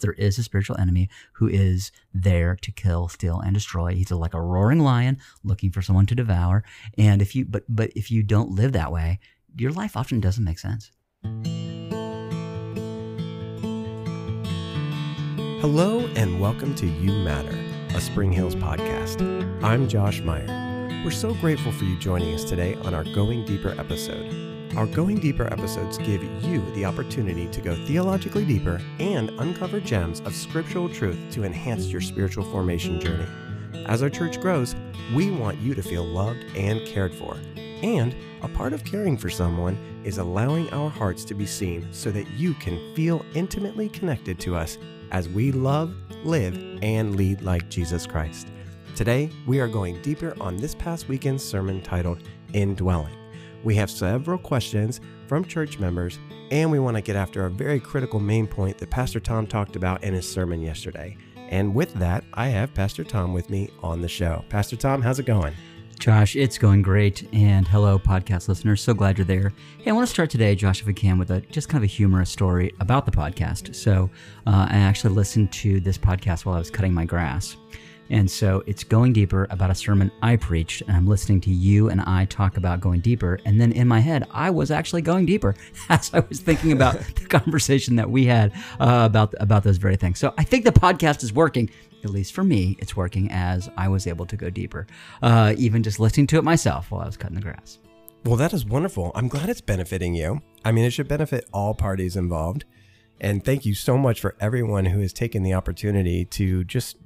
there is a spiritual enemy who is there to kill, steal, and destroy. He's like a roaring lion looking for someone to devour. And if you, but but if you don't live that way, your life often doesn't make sense. Hello and welcome to You Matter, a Spring Hills podcast. I'm Josh Meyer. We're so grateful for you joining us today on our Going Deeper episode. Our Going Deeper episodes give you the opportunity to go theologically deeper and uncover gems of scriptural truth to enhance your spiritual formation journey. As our church grows, we want you to feel loved and cared for. And a part of caring for someone is allowing our hearts to be seen so that you can feel intimately connected to us as we love, live, and lead like Jesus Christ. Today, we are going deeper on this past weekend's sermon titled Indwelling. We have several questions from church members, and we want to get after a very critical main point that Pastor Tom talked about in his sermon yesterday. And with that, I have Pastor Tom with me on the show. Pastor Tom, how's it going? Josh, it's going great. And hello, podcast listeners. So glad you're there. Hey, I want to start today, Josh, if we can, with a just kind of a humorous story about the podcast. So uh, I actually listened to this podcast while I was cutting my grass. And so it's going deeper about a sermon I preached, and I'm listening to you and I talk about going deeper. And then in my head, I was actually going deeper as I was thinking about the conversation that we had uh, about about those very things. So I think the podcast is working. At least for me, it's working as I was able to go deeper, uh, even just listening to it myself while I was cutting the grass. Well, that is wonderful. I'm glad it's benefiting you. I mean, it should benefit all parties involved. And thank you so much for everyone who has taken the opportunity to just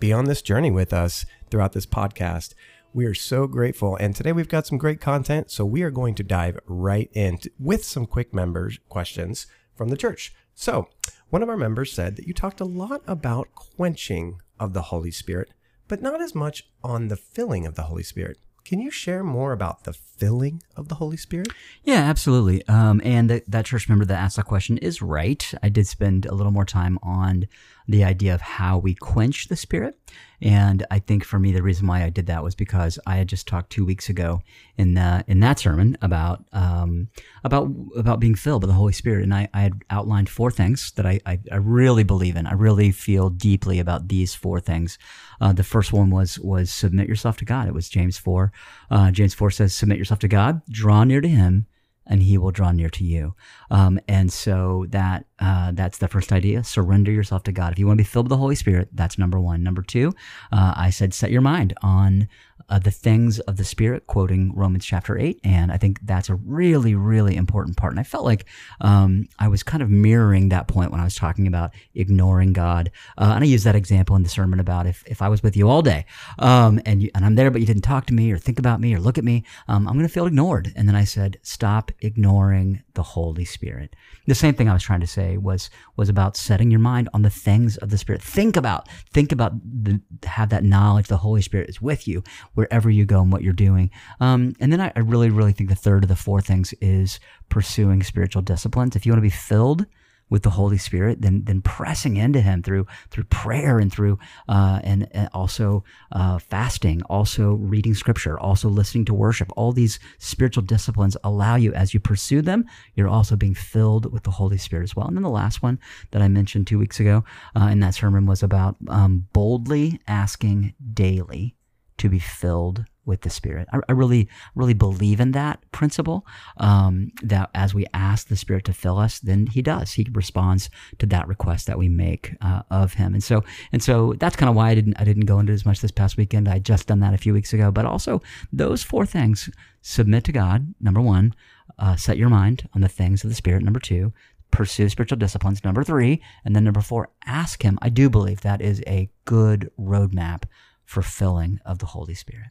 be on this journey with us throughout this podcast. We are so grateful. And today we've got some great content. So we are going to dive right in with some quick members questions from the church. So one of our members said that you talked a lot about quenching of the Holy Spirit, but not as much on the filling of the Holy Spirit. Can you share more about the filling of the Holy Spirit? Yeah, absolutely. Um, and that church member that asked that question is right. I did spend a little more time on the idea of how we quench the Spirit. And I think for me, the reason why I did that was because I had just talked two weeks ago in the, in that sermon about um, about about being filled by the Holy Spirit, and I, I had outlined four things that I, I, I really believe in. I really feel deeply about these four things. Uh, the first one was was submit yourself to God. It was James four. Uh, James four says, "Submit yourself to God, draw near to Him." And he will draw near to you. Um, and so that uh, that's the first idea. Surrender yourself to God. If you want to be filled with the Holy Spirit, that's number one. Number two, uh, I said set your mind on uh, the things of the Spirit, quoting Romans chapter 8. And I think that's a really, really important part. And I felt like um, I was kind of mirroring that point when I was talking about ignoring God. Uh, and I used that example in the sermon about if, if I was with you all day um, and, you, and I'm there, but you didn't talk to me or think about me or look at me, um, I'm going to feel ignored. And then I said, stop ignoring the Holy Spirit. The same thing I was trying to say was was about setting your mind on the things of the Spirit. Think about, think about the, have that knowledge the Holy Spirit is with you wherever you go and what you're doing. Um, and then I, I really, really think the third of the four things is pursuing spiritual disciplines. If you want to be filled with the Holy Spirit, then then pressing into Him through through prayer and through uh, and, and, also uh, fasting, also reading Scripture, also listening to worship. All these spiritual disciplines allow you, as you pursue them, you're also being filled with the Holy Spirit as well. And then the last one that I mentioned two weeks ago uh, in that sermon was about um, boldly asking daily to be filled with the Spirit. I, I really, really believe in that principle. Um, that as we ask the Spirit to fill us, then He does. He responds to that request that we make uh, of Him. And so, and so that's kind of why I didn't, I didn't go into as much this past weekend. I just done that a few weeks ago. But also, those four things: submit to God. Number one, uh, set your mind on the things of the Spirit. Number two, pursue spiritual disciplines. Number three, and then number four, ask Him. I do believe that is a good roadmap for filling of the Holy Spirit.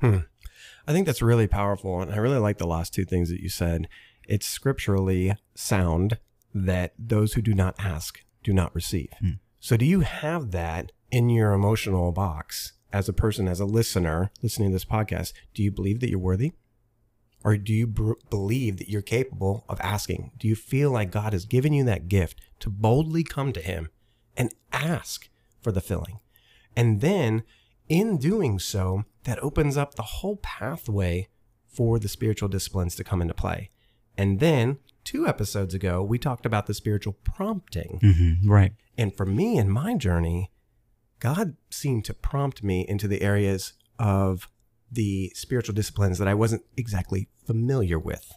Hmm. I think that's really powerful. And I really like the last two things that you said. It's scripturally sound that those who do not ask do not receive. Hmm. So, do you have that in your emotional box as a person, as a listener listening to this podcast? Do you believe that you're worthy? Or do you b- believe that you're capable of asking? Do you feel like God has given you that gift to boldly come to Him and ask for the filling? And then in doing so, that opens up the whole pathway for the spiritual disciplines to come into play. And then two episodes ago, we talked about the spiritual prompting. Mm-hmm, right. And for me in my journey, God seemed to prompt me into the areas of the spiritual disciplines that I wasn't exactly familiar with.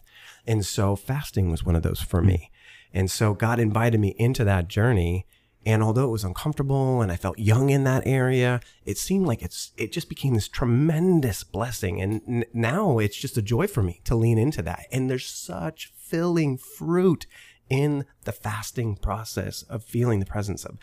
And so fasting was one of those for me. And so God invited me into that journey. And although it was uncomfortable and I felt young in that area, it seemed like it's it just became this tremendous blessing. And n- now it's just a joy for me to lean into that. And there's such filling fruit in the fasting process of feeling the presence of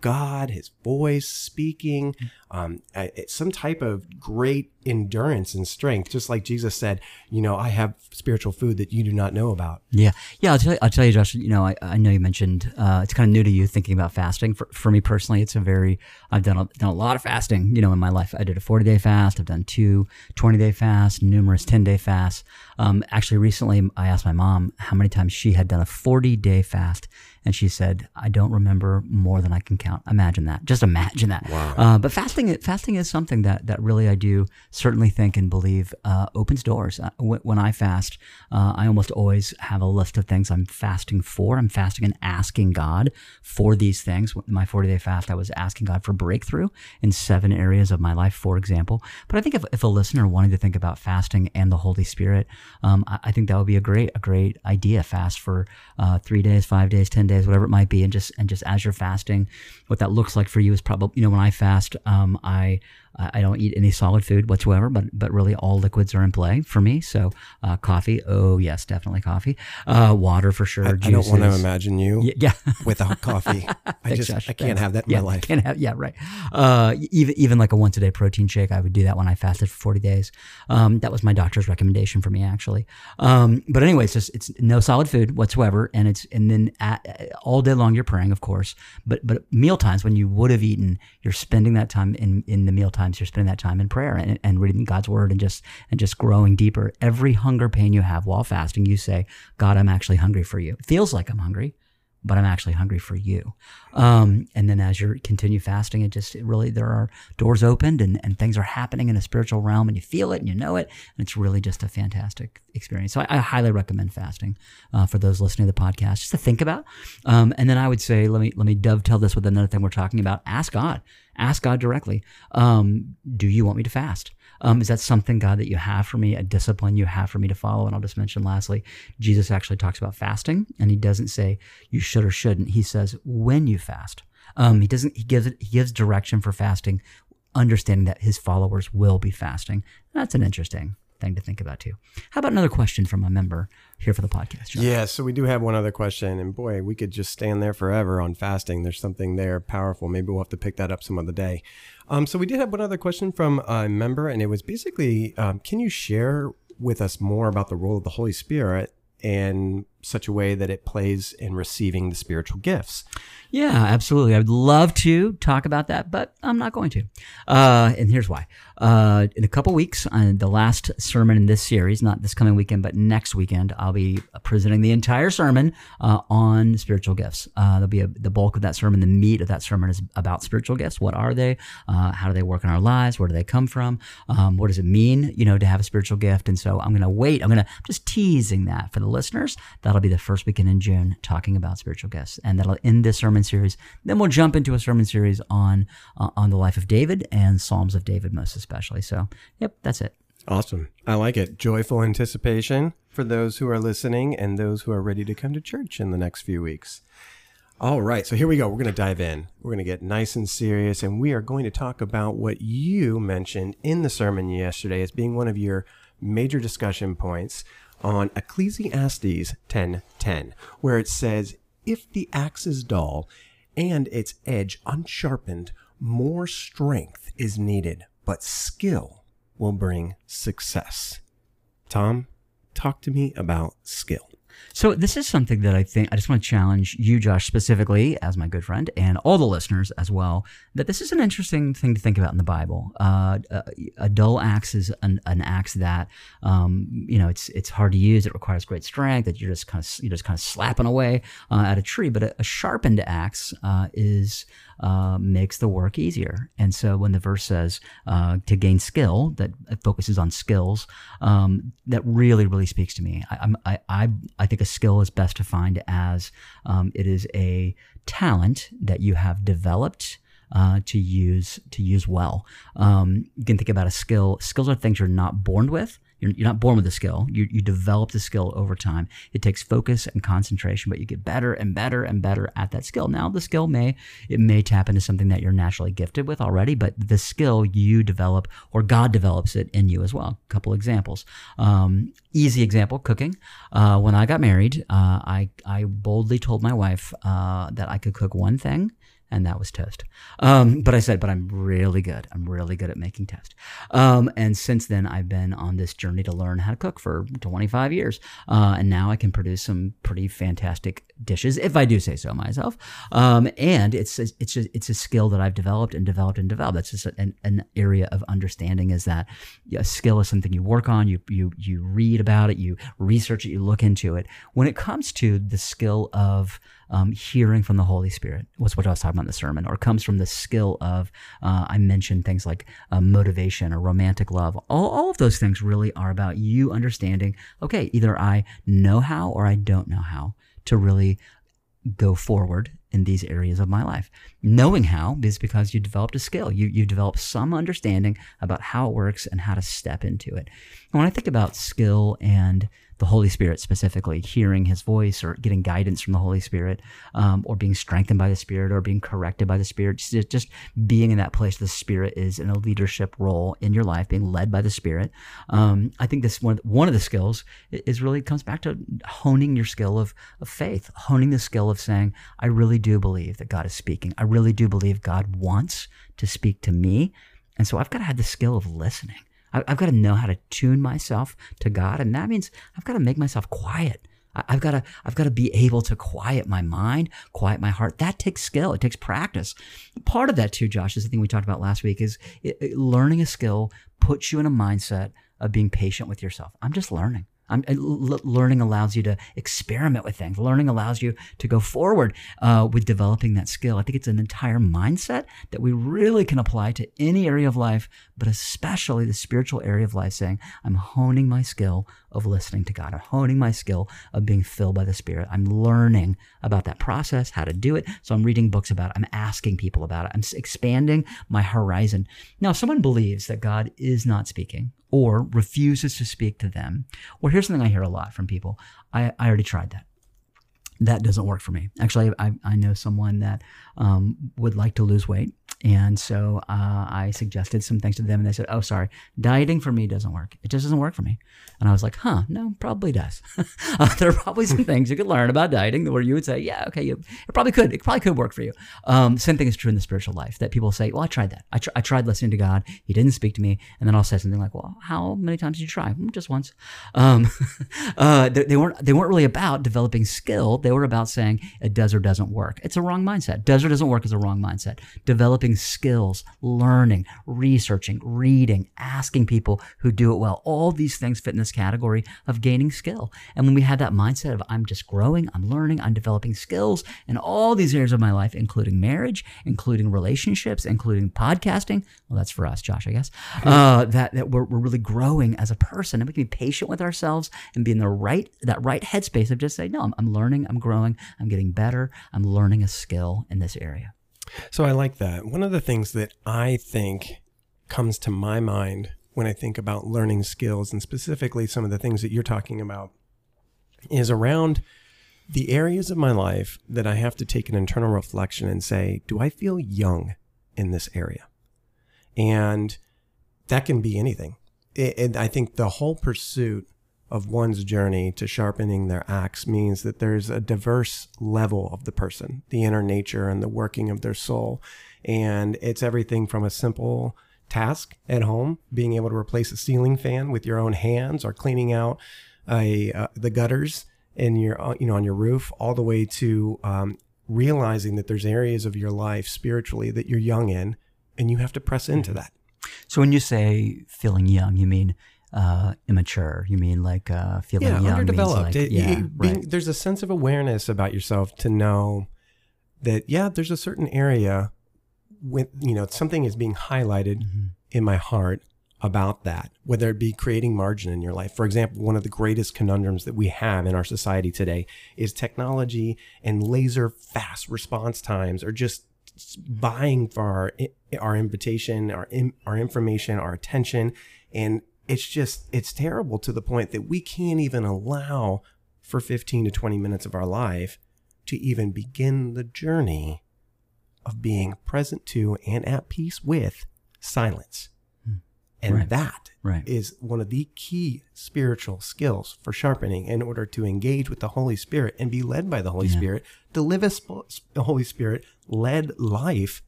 God, His voice speaking, um, some type of great endurance and strength. Just like Jesus said, you know, I have spiritual food that you do not know about. Yeah, yeah. I'll tell you, I'll tell you, Josh. You know, I, I know you mentioned uh, it's kind of new to you thinking about fasting. For, for me personally, it's a very I've done a, done a lot of fasting. You know, in my life, I did a 40 day fast. I've done two 20 day fasts, numerous 10 day fasts. Um, actually, recently, I asked my mom how many times she had done a 40 day fast and she said, I don't remember more than I can count. Imagine that. Just imagine that. Wow. Uh, but fasting, fasting is something that, that really I do certainly think and believe uh, opens doors. Uh, when I fast, uh, I almost always have a list of things I'm fasting for. I'm fasting and asking God for these things. My 40 day fast, I was asking God for breakthrough in seven areas of my life, for example. But I think if, if a listener wanted to think about fasting and the Holy Spirit, um, I, I, think that would be a great, a great idea. Fast for uh, three days, five days, 10 days days, whatever it might be, and just and just as you're fasting, what that looks like for you is probably you know when I fast, um, I I don't eat any solid food whatsoever, but but really all liquids are in play for me. So uh, coffee, oh yes, definitely coffee. Uh, water for sure. I, I don't want to imagine you, yeah, without coffee. I just Josh, I can't have that in yeah, my life. Can't have, yeah, right. Uh, even even like a once a day protein shake, I would do that when I fasted for forty days. Um, that was my doctor's recommendation for me actually. Um, but anyway, it's, just it's no solid food whatsoever, and it's and then at, all day long you're praying, of course. But but meal times when you would have eaten, you're spending that time in in the meal time times you're spending that time in prayer and, and reading God's word and just and just growing deeper. Every hunger pain you have while fasting, you say, God, I'm actually hungry for you. It feels like I'm hungry, but I'm actually hungry for you. Um, and then as you continue fasting, it just it really there are doors opened and, and things are happening in the spiritual realm, and you feel it and you know it, and it's really just a fantastic experience. So I, I highly recommend fasting uh, for those listening to the podcast, just to think about. Um, and then I would say, let me let me dovetail this with another thing we're talking about. Ask God, ask God directly. Um, do you want me to fast? Um, is that something, God, that you have for me, a discipline you have for me to follow? And I'll just mention lastly, Jesus actually talks about fasting, and he doesn't say you should or shouldn't. He says when you fast. Um, he doesn't. He gives he gives direction for fasting, understanding that his followers will be fasting. That's an interesting thing to think about too. How about another question from a member here for the podcast? Yeah, so we do have one other question, and boy, we could just stand there forever on fasting. There's something there powerful. Maybe we'll have to pick that up some other day. Um, so we did have one other question from a member, and it was basically, um, can you share with us more about the role of the Holy Spirit in such a way that it plays in receiving the spiritual gifts? Yeah, absolutely. I would love to talk about that, but I'm not going to. Uh, and here's why. Uh, in a couple weeks, on the last sermon in this series, not this coming weekend, but next weekend, I'll be presenting the entire sermon uh, on spiritual gifts. Uh, there'll be a, the bulk of that sermon, the meat of that sermon is about spiritual gifts. What are they? Uh, how do they work in our lives? Where do they come from? Um, what does it mean, you know, to have a spiritual gift? And so I'm going to wait. I'm going to just teasing that for the listeners. That'll be the first weekend in June, talking about spiritual gifts, and that'll end this sermon series. Then we'll jump into a sermon series on uh, on the life of David and Psalms of David most especially. So, yep, that's it. Awesome. I like it. Joyful anticipation for those who are listening and those who are ready to come to church in the next few weeks. All right, so here we go. We're going to dive in. We're going to get nice and serious, and we are going to talk about what you mentioned in the sermon yesterday as being one of your major discussion points on Ecclesiastes 10:10, where it says, if the axe is dull and its edge unsharpened, more strength is needed, but skill will bring success. Tom, talk to me about skill. So this is something that I think I just want to challenge you, Josh, specifically as my good friend, and all the listeners as well. That this is an interesting thing to think about in the Bible. Uh, a, a, dull axe is an, an axe that um, you know it's it's hard to use. It requires great strength. That you're just kind of you're just kind of slapping away uh, at a tree. But a, a sharpened axe uh, is uh, makes the work easier. And so when the verse says uh, to gain skill, that focuses on skills, um, that really really speaks to me. I, I I I think a skill is best defined as um, it is a talent that you have developed uh, to use to use well. Um, you can think about a skill. Skills are things you're not born with. You're, you're not born with a skill. You, you develop the skill over time. It takes focus and concentration, but you get better and better and better at that skill. Now, the skill may it may tap into something that you're naturally gifted with already, but the skill you develop or God develops it in you as well. A couple examples. Um, easy example: cooking. Uh, when I got married, uh, I I boldly told my wife uh, that I could cook one thing and that was toast. Um, but I said, but I'm really good. I'm really good at making toast. Um, and since then, I've been on this journey to learn how to cook for 25 years. Uh, and now I can produce some pretty fantastic dishes, if I do say so myself. Um, and it's a, it's a, it's a skill that I've developed and developed and developed. That's just an, an area of understanding is that a skill is something you work on, you you you read about it, you research it, you look into it. When it comes to the skill of um, hearing from the Holy Spirit, was what I was talking about in the sermon, or comes from the skill of, uh, I mentioned things like uh, motivation or romantic love. All, all of those things really are about you understanding, okay, either I know how or I don't know how to really go forward in these areas of my life. Knowing how is because you developed a skill. You you developed some understanding about how it works and how to step into it. And when I think about skill and the Holy Spirit specifically, hearing His voice or getting guidance from the Holy Spirit, um, or being strengthened by the Spirit or being corrected by the Spirit. Just, just being in that place, the Spirit is in a leadership role in your life, being led by the Spirit. Um, I think this one one of the skills is really comes back to honing your skill of, of faith, honing the skill of saying, I really do believe that God is speaking. I really do believe God wants to speak to me. And so I've got to have the skill of listening. I've got to know how to tune myself to God, and that means I've got to make myself quiet. I've got to I've got to be able to quiet my mind, quiet my heart. That takes skill. It takes practice. Part of that too, Josh, is the thing we talked about last week. Is it, it, learning a skill puts you in a mindset of being patient with yourself. I'm just learning. I'm, learning allows you to experiment with things. Learning allows you to go forward uh, with developing that skill. I think it's an entire mindset that we really can apply to any area of life, but especially the spiritual area of life, saying, I'm honing my skill of listening to God. I'm honing my skill of being filled by the Spirit. I'm learning about that process, how to do it. So I'm reading books about it. I'm asking people about it. I'm expanding my horizon. Now, if someone believes that God is not speaking or refuses to speak to them, well, here's something I hear a lot from people. I, I already tried that that doesn't work for me. Actually, I, I know someone that um, would like to lose weight and so uh, I suggested some things to them, and they said, "Oh, sorry, dieting for me doesn't work. It just doesn't work for me." And I was like, "Huh? No, probably does. uh, there are probably some things you could learn about dieting where you would say, yeah, okay, you, it probably could. It probably could work for you." Um, same thing is true in the spiritual life. That people say, "Well, I tried that. I, tr- I tried listening to God. He didn't speak to me." And then I'll say something like, "Well, how many times did you try? Mm, just once." Um, uh, they, they, weren't. They weren't really about developing skill. They were about saying it does or doesn't work. It's a wrong mindset. Does or doesn't work is a wrong mindset. Developing skills, learning, researching, reading, asking people who do it well. All these things fit in this category of gaining skill. And when we have that mindset of I'm just growing, I'm learning, I'm developing skills in all these areas of my life, including marriage, including relationships, including podcasting. Well, that's for us, Josh, I guess. Uh, that that we're, we're really growing as a person, and we can be patient with ourselves and be in the right that right headspace of just say, no, I'm, I'm learning, I'm growing, I'm getting better, I'm learning a skill in this area. So I like that. One of the things that I think comes to my mind when I think about learning skills and specifically some of the things that you're talking about is around the areas of my life that I have to take an internal reflection and say, do I feel young in this area? And that can be anything. And I think the whole pursuit of one's journey to sharpening their axe means that there's a diverse level of the person, the inner nature and the working of their soul. And it's everything from a simple task at home, being able to replace a ceiling fan with your own hands or cleaning out a, uh, the gutters in your, uh, you know, on your roof, all the way to um, realizing that there's areas of your life spiritually that you're young in and you have to press into mm-hmm. that. So when you say feeling young, you mean uh, immature. You mean like uh, feeling yeah, young? underdeveloped. Like, it, yeah, it, being, right. There's a sense of awareness about yourself to know that yeah, there's a certain area when you know something is being highlighted mm-hmm. in my heart. about that, whether it be creating margin in your life. For example, one of the greatest conundrums that we have in our society today is technology and laser fast response times are just buying for our our invitation, our our information, our attention, and it's just it's terrible to the point that we can't even allow for 15 to 20 minutes of our life to even begin the journey of being present to and at peace with silence. Hmm. And right. that right. is one of the key spiritual skills for sharpening in order to engage with the Holy Spirit and be led by the Holy yeah. Spirit to live a Holy Spirit led life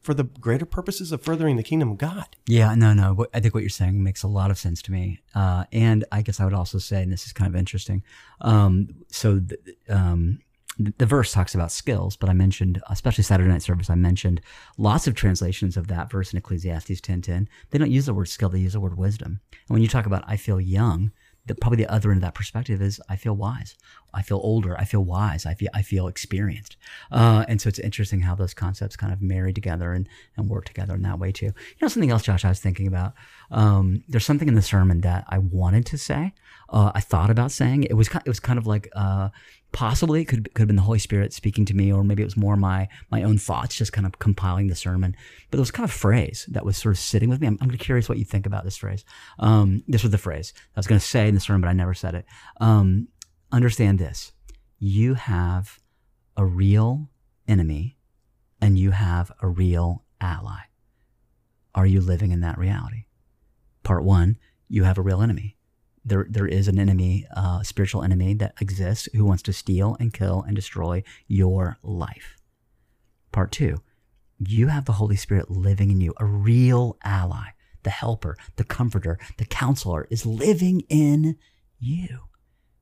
for the greater purposes of furthering the kingdom of God. Yeah, no, no. I think what you're saying makes a lot of sense to me. Uh, and I guess I would also say, and this is kind of interesting. Um, so, the, um, the verse talks about skills, but I mentioned, especially Saturday night service, I mentioned lots of translations of that verse in Ecclesiastes 10:10. They don't use the word skill; they use the word wisdom. And when you talk about "I feel young," the, probably the other end of that perspective is I feel wise. I feel older. I feel wise. I feel I feel experienced. Uh, and so it's interesting how those concepts kind of marry together and, and work together in that way too. You know, something else, Josh, I was thinking about. Um, there's something in the sermon that I wanted to say. Uh, I thought about saying it was it was kind of like uh, possibly it could could have been the Holy Spirit speaking to me, or maybe it was more my my own thoughts, just kind of compiling the sermon. But it was kind of phrase that was sort of sitting with me. I'm, I'm curious what you think about this phrase. Um, this was the phrase I was going to say in the sermon, but I never said it. Um, understand this: you have a real enemy, and you have a real ally. Are you living in that reality? Part one: you have a real enemy there there is an enemy, uh, spiritual enemy that exists who wants to steal and kill and destroy your life. Part two, you have the Holy Spirit living in you, a real ally, the helper, the comforter, the counselor is living in you.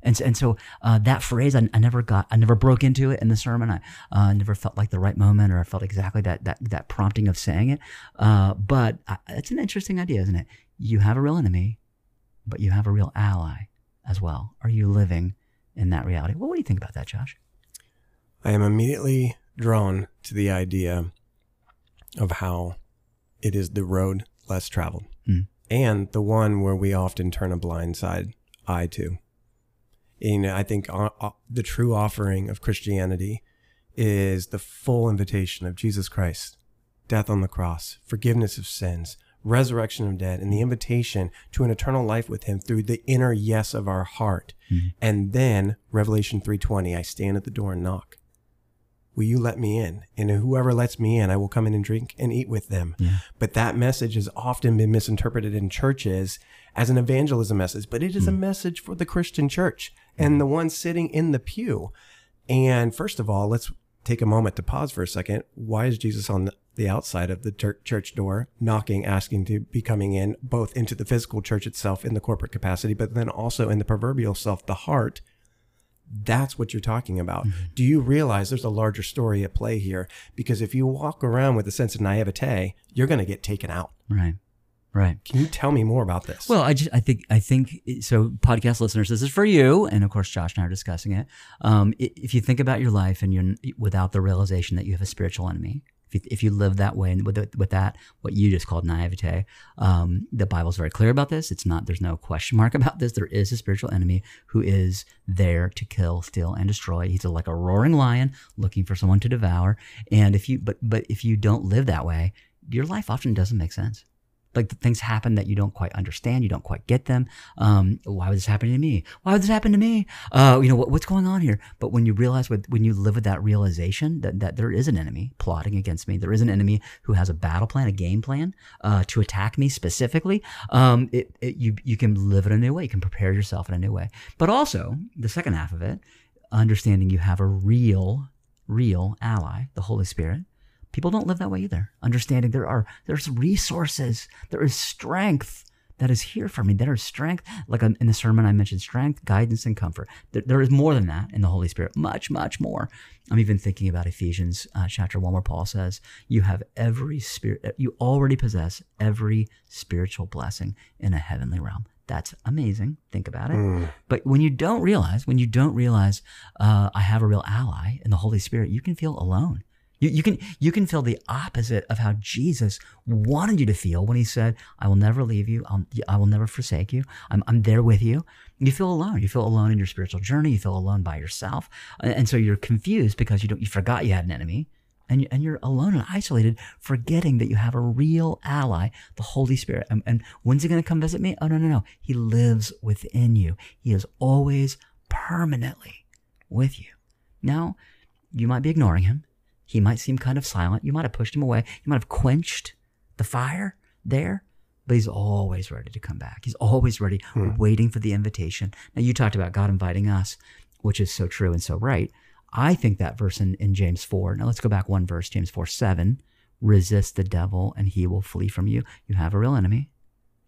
And, and so uh, that phrase, I, I, never got, I never broke into it in the sermon. I uh, never felt like the right moment, or I felt exactly that that that prompting of saying it. Uh, but uh, it's an interesting idea, isn't it? You have a real enemy, but you have a real ally as well. Are you living in that reality? Well, what do you think about that, Josh? I am immediately drawn to the idea of how it is the road less traveled mm. and the one where we often turn a blind side eye to. And I think uh, uh, the true offering of Christianity is the full invitation of Jesus Christ, death on the cross, forgiveness of sins, resurrection of dead and the invitation to an eternal life with him through the inner yes of our heart. Mm-hmm. And then Revelation 3:20, I stand at the door and knock. Will you let me in? And whoever lets me in, I will come in and drink and eat with them. Yeah. But that message has often been misinterpreted in churches as an evangelism message, but it is mm-hmm. a mm. message for the Christian church and mm-hmm. the one sitting in the pew. And first of all, let's take a moment to pause for a second. Why is Jesus on the the outside of the church door, knocking, asking to be coming in, both into the physical church itself in the corporate capacity, but then also in the proverbial self, the heart. That's what you're talking about. Mm-hmm. Do you realize there's a larger story at play here? Because if you walk around with a sense of naivete, you're going to get taken out. Right. Right. Can you tell me more about this? Well, I just I think I think so. Podcast listeners, this is for you, and of course, Josh and I are discussing it. Um, if you think about your life and you're without the realization that you have a spiritual enemy, if you, if you live that way and with, with that, what you just called naivete, um, the Bible's very clear about this. It's not, there's no question mark about this. There is a spiritual enemy who is there to kill, steal, and destroy. He's like a roaring lion looking for someone to devour. And if you, but, but if you don't live that way, your life often doesn't make sense like things happen that you don't quite understand, you don't quite get them. Um, why was this happening to me? Why would this happen to me? Uh, you know what, what's going on here? But when you realize, with, when you live with that realization that that there is an enemy plotting against me, there is an enemy who has a battle plan, a game plan uh, to attack me specifically. Um, it, it, you you can live in a new way. You can prepare yourself in a new way. But also the second half of it, understanding you have a real real ally, the Holy Spirit People don't live that way either. Understanding there are there's resources, there is strength that is here for me. There is strength, like in the sermon I mentioned, strength, guidance, and comfort. there, there is more than that in the Holy Spirit, much, much more. I'm even thinking about Ephesians uh, chapter one, where Paul says, "You have every spirit, you already possess every spiritual blessing in a heavenly realm." That's amazing. Think about it. Mm. But when you don't realize, when you don't realize, uh, I have a real ally in the Holy Spirit, you can feel alone You, you can you can feel the opposite of how Jesus wanted you to feel when he said, "I will never leave you. I'll, I will never forsake you. I'm, I'm there with you." You feel alone. You feel alone in your spiritual journey. You feel alone by yourself, and so you're confused because you don't you forgot you had an enemy, and you, and you're alone and isolated, forgetting that you have a real ally, the Holy Spirit. And, and when's he going to come visit me? Oh no no no! He lives within you. He is always permanently with you. Now, you might be ignoring him he might seem kind of silent. You might have pushed him away. You might have quenched the fire there, but he's always ready to come back. He's always ready, hmm. waiting for the invitation. Now, you talked about God inviting us, which is so true and so right. I think that verse in, in James 4, now let's go back one verse, James 4 7, resist the devil and he will flee from you. You have a real enemy.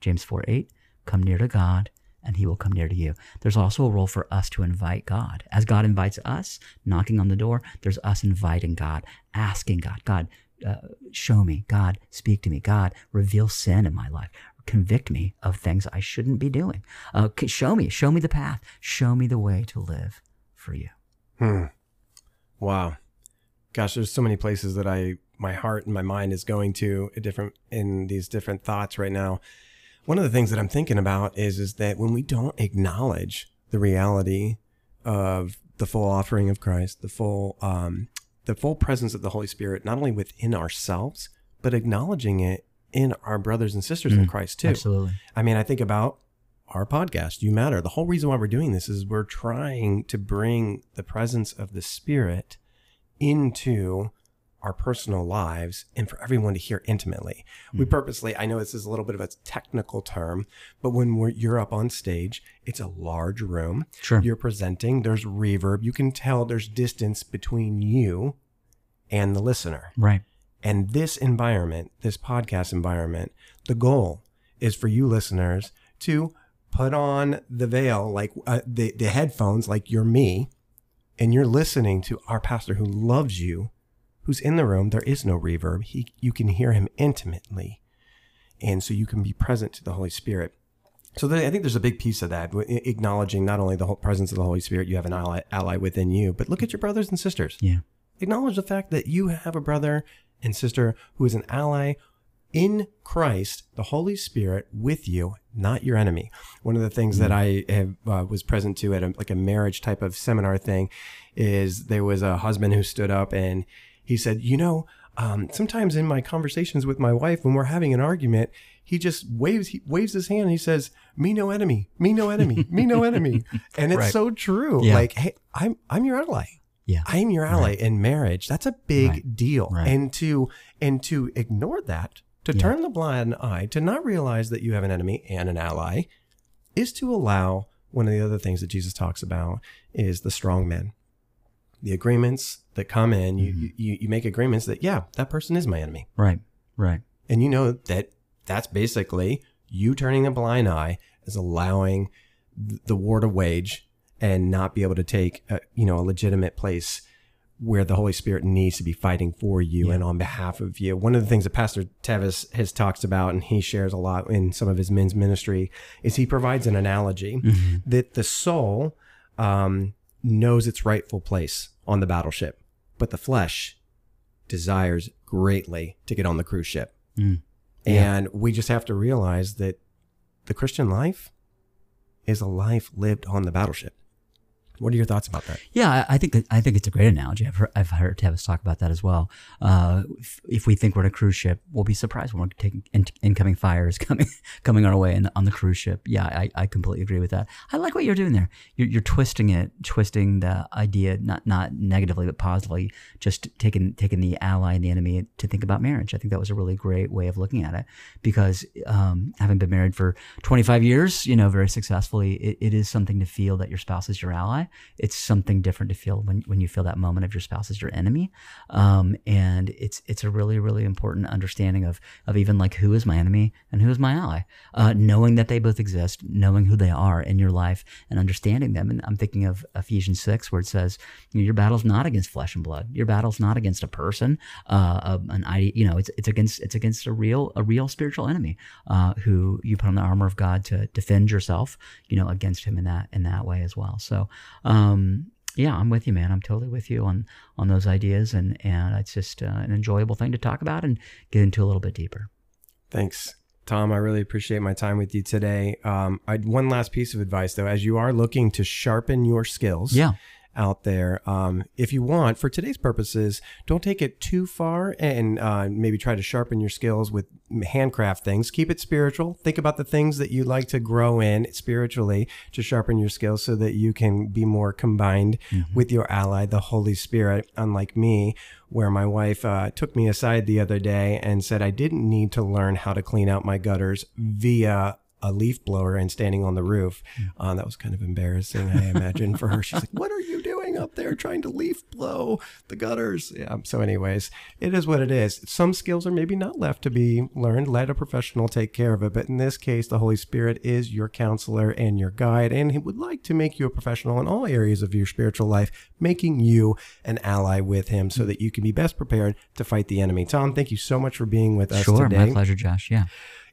James 4 8, come near to God and he will come near to you. There's also a role for us to invite God. As God invites us, knocking on the door, there's us inviting God, asking God, God, uh, show me, God, speak to me, God, reveal sin in my life, convict me of things I shouldn't be doing. Uh, show me, show me the path, show me the way to live for you. Hmm. Wow. Gosh, there's so many places that I, my heart and my mind is going to different in these different thoughts right now one of the things that I'm thinking about is is that when we don't acknowledge the reality of the full offering of Christ, the full um, the full presence of the Holy Spirit, not only within ourselves, but acknowledging it in our brothers and sisters mm, in Christ too. Absolutely. I mean, I think about our podcast, You Matter. The whole reason why we're doing this is we're trying to bring the presence of the Spirit into our personal lives and for everyone to hear intimately. Mm-hmm. We purposely, I know this is a little bit of a technical term, but when you're up on stage, it's a large room. Sure. You're presenting, there's reverb. You can tell there's distance between you and the listener. Right. And this environment, this podcast environment, the goal is for you listeners to put on the veil, like uh, the, the headphones, like you're me, and you're listening to our pastor who loves you who's in the room, there is no reverb. He, you can hear him intimately. And so you can be present to the Holy Spirit. So I think there's a big piece of that, acknowledging not only the whole presence of the Holy Spirit, you have an ally, ally within you, but look at your brothers and sisters. Yeah. Acknowledge the fact that you have a brother and sister who is an ally in Christ, the Holy Spirit with you, not your enemy. One of the things that I have, uh, was present to at a, like a marriage type of seminar thing is there was a husband who stood up and he said, You know, um, sometimes in my conversations with my wife, when we're having an argument, he just waves he waves his hand and he says, "Me no enemy, me no enemy, me no enemy," and it's right. so true. Yeah. Like, hey, I'm I'm your ally. Yeah, I'm your ally right. in marriage. That's a big right. deal, and to and to ignore that, to yeah. turn the blind eye, to not realize that you have an enemy and an ally, is to allow one of the other things that Jesus talks about is the strong men the agreements that come in, you, mm-hmm. you, you make agreements that, yeah, that person is my enemy. Right. Right. And you know that that's basically you turning a blind eye as allowing the war to wage and not be able to take a, you know a legitimate place where the Holy Spirit needs to be fighting for you yeah. and on behalf of you. One of the things that Pastor Tevis has talked about and he shares a lot in some of his men's ministry is he provides an analogy mm-hmm. that the soul um, knows its rightful place on the battleship, but the flesh desires greatly to get on the cruise ship. Mm. Yeah. And we just have to realize that the Christian life is a life lived on the battleship. What are your thoughts about that? Yeah, I think I think it's a great analogy. I've heard, I've heard Tevis talk about that as well. Uh, if, if, we think we're on a cruise ship, we'll be surprised when we're taking in, incoming fires coming coming our way in, on the cruise ship. Yeah, I, I completely agree with that. I like what you're doing there. You're, you're twisting it, twisting the idea not not negatively but positively. Just taking taking the ally and the enemy to think about marriage. I think that was a really great way of looking at it because um, having been married for 25 years, you know, very successfully, it, it is something to feel that your spouse is your ally it's something different to feel when, when you feel that moment of your spouse as your enemy. Um, and it's it's a really, really important understanding of of even like who is my enemy and who is my ally. Uh, knowing that they both exist, knowing who they are in your life and understanding them. And I'm thinking of Ephesians 6 where it says, you know, your battle's not against flesh and blood. Your battle's not against a person, uh, an idea, you know, it's it's against it's against a real a real spiritual enemy uh, who you put on the armor of God to defend yourself, you know, against him in that in that way as well. So um, Yeah, I'm with you, man. I'm totally with you on on those ideas, and and it's just uh, an enjoyable thing to talk about and get into a little bit deeper. Thanks. Tom, I really appreciate my time with you today. Um, I one last piece of advice though, as you are looking to sharpen your skills, Yeah. Out there. Um, if you want, for today's purposes, don't take it too far and uh, maybe try to sharpen your skills with handcraft things. Keep it spiritual. Think about the things that you like to grow in spiritually to sharpen your skills so that you can be more combined with your ally, the Holy Spirit, unlike me. Where my wife uh, took me aside the other day and said I didn't need to learn how to clean out my gutters via a leaf blower and standing on the roof. Uh, that was kind of embarrassing, I imagine, for her. She's like, What are you doing up there trying to leaf blow the gutters? Yeah. So, anyways, it is what it is. Some skills are maybe not left to be learned. Let a professional take care of it. But in this case, the Holy Spirit is your counselor and your guide, and He would like to make you a professional in all areas of your spiritual life, making you an ally with Him so that you can be best prepared to fight the enemy. Tom, thank you so much for being with us Sure, today. my pleasure, Josh. Yeah.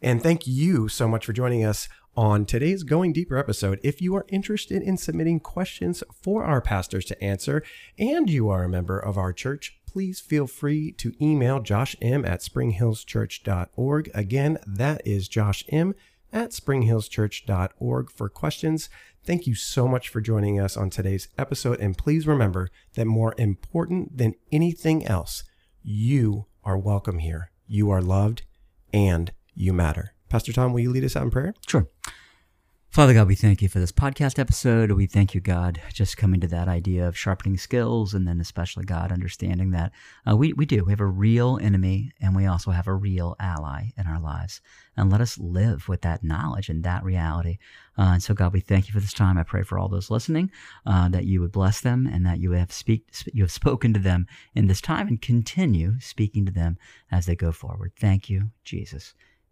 And thank you so much for joining us on today's Going Deeper episode. If you are interested in submitting questions for our pastors to answer and you are a member of our church, please feel free to email Josh M at springhillschurch.org. Again, that is Josh M at springhillschurch.org for questions. Thank you so much for joining us on today's episode. And please remember that more important than anything else, you are welcome here. You are loved and you matter. Pastor Tom, will you lead us out in prayer? Sure. Father God, we thank you for this podcast episode. We thank you, God, just coming to that idea of sharpening skills, and then especially, God, understanding that uh, we, we do. We have a real enemy, and we also have a real ally in our lives. And let us live with that knowledge and that reality. Uh, and so, God, we thank you for this time. I pray for all those listening uh, that you would bless them and that you have speak you have spoken to them in this time and continue speaking to them as they go forward. Thank you, Jesus.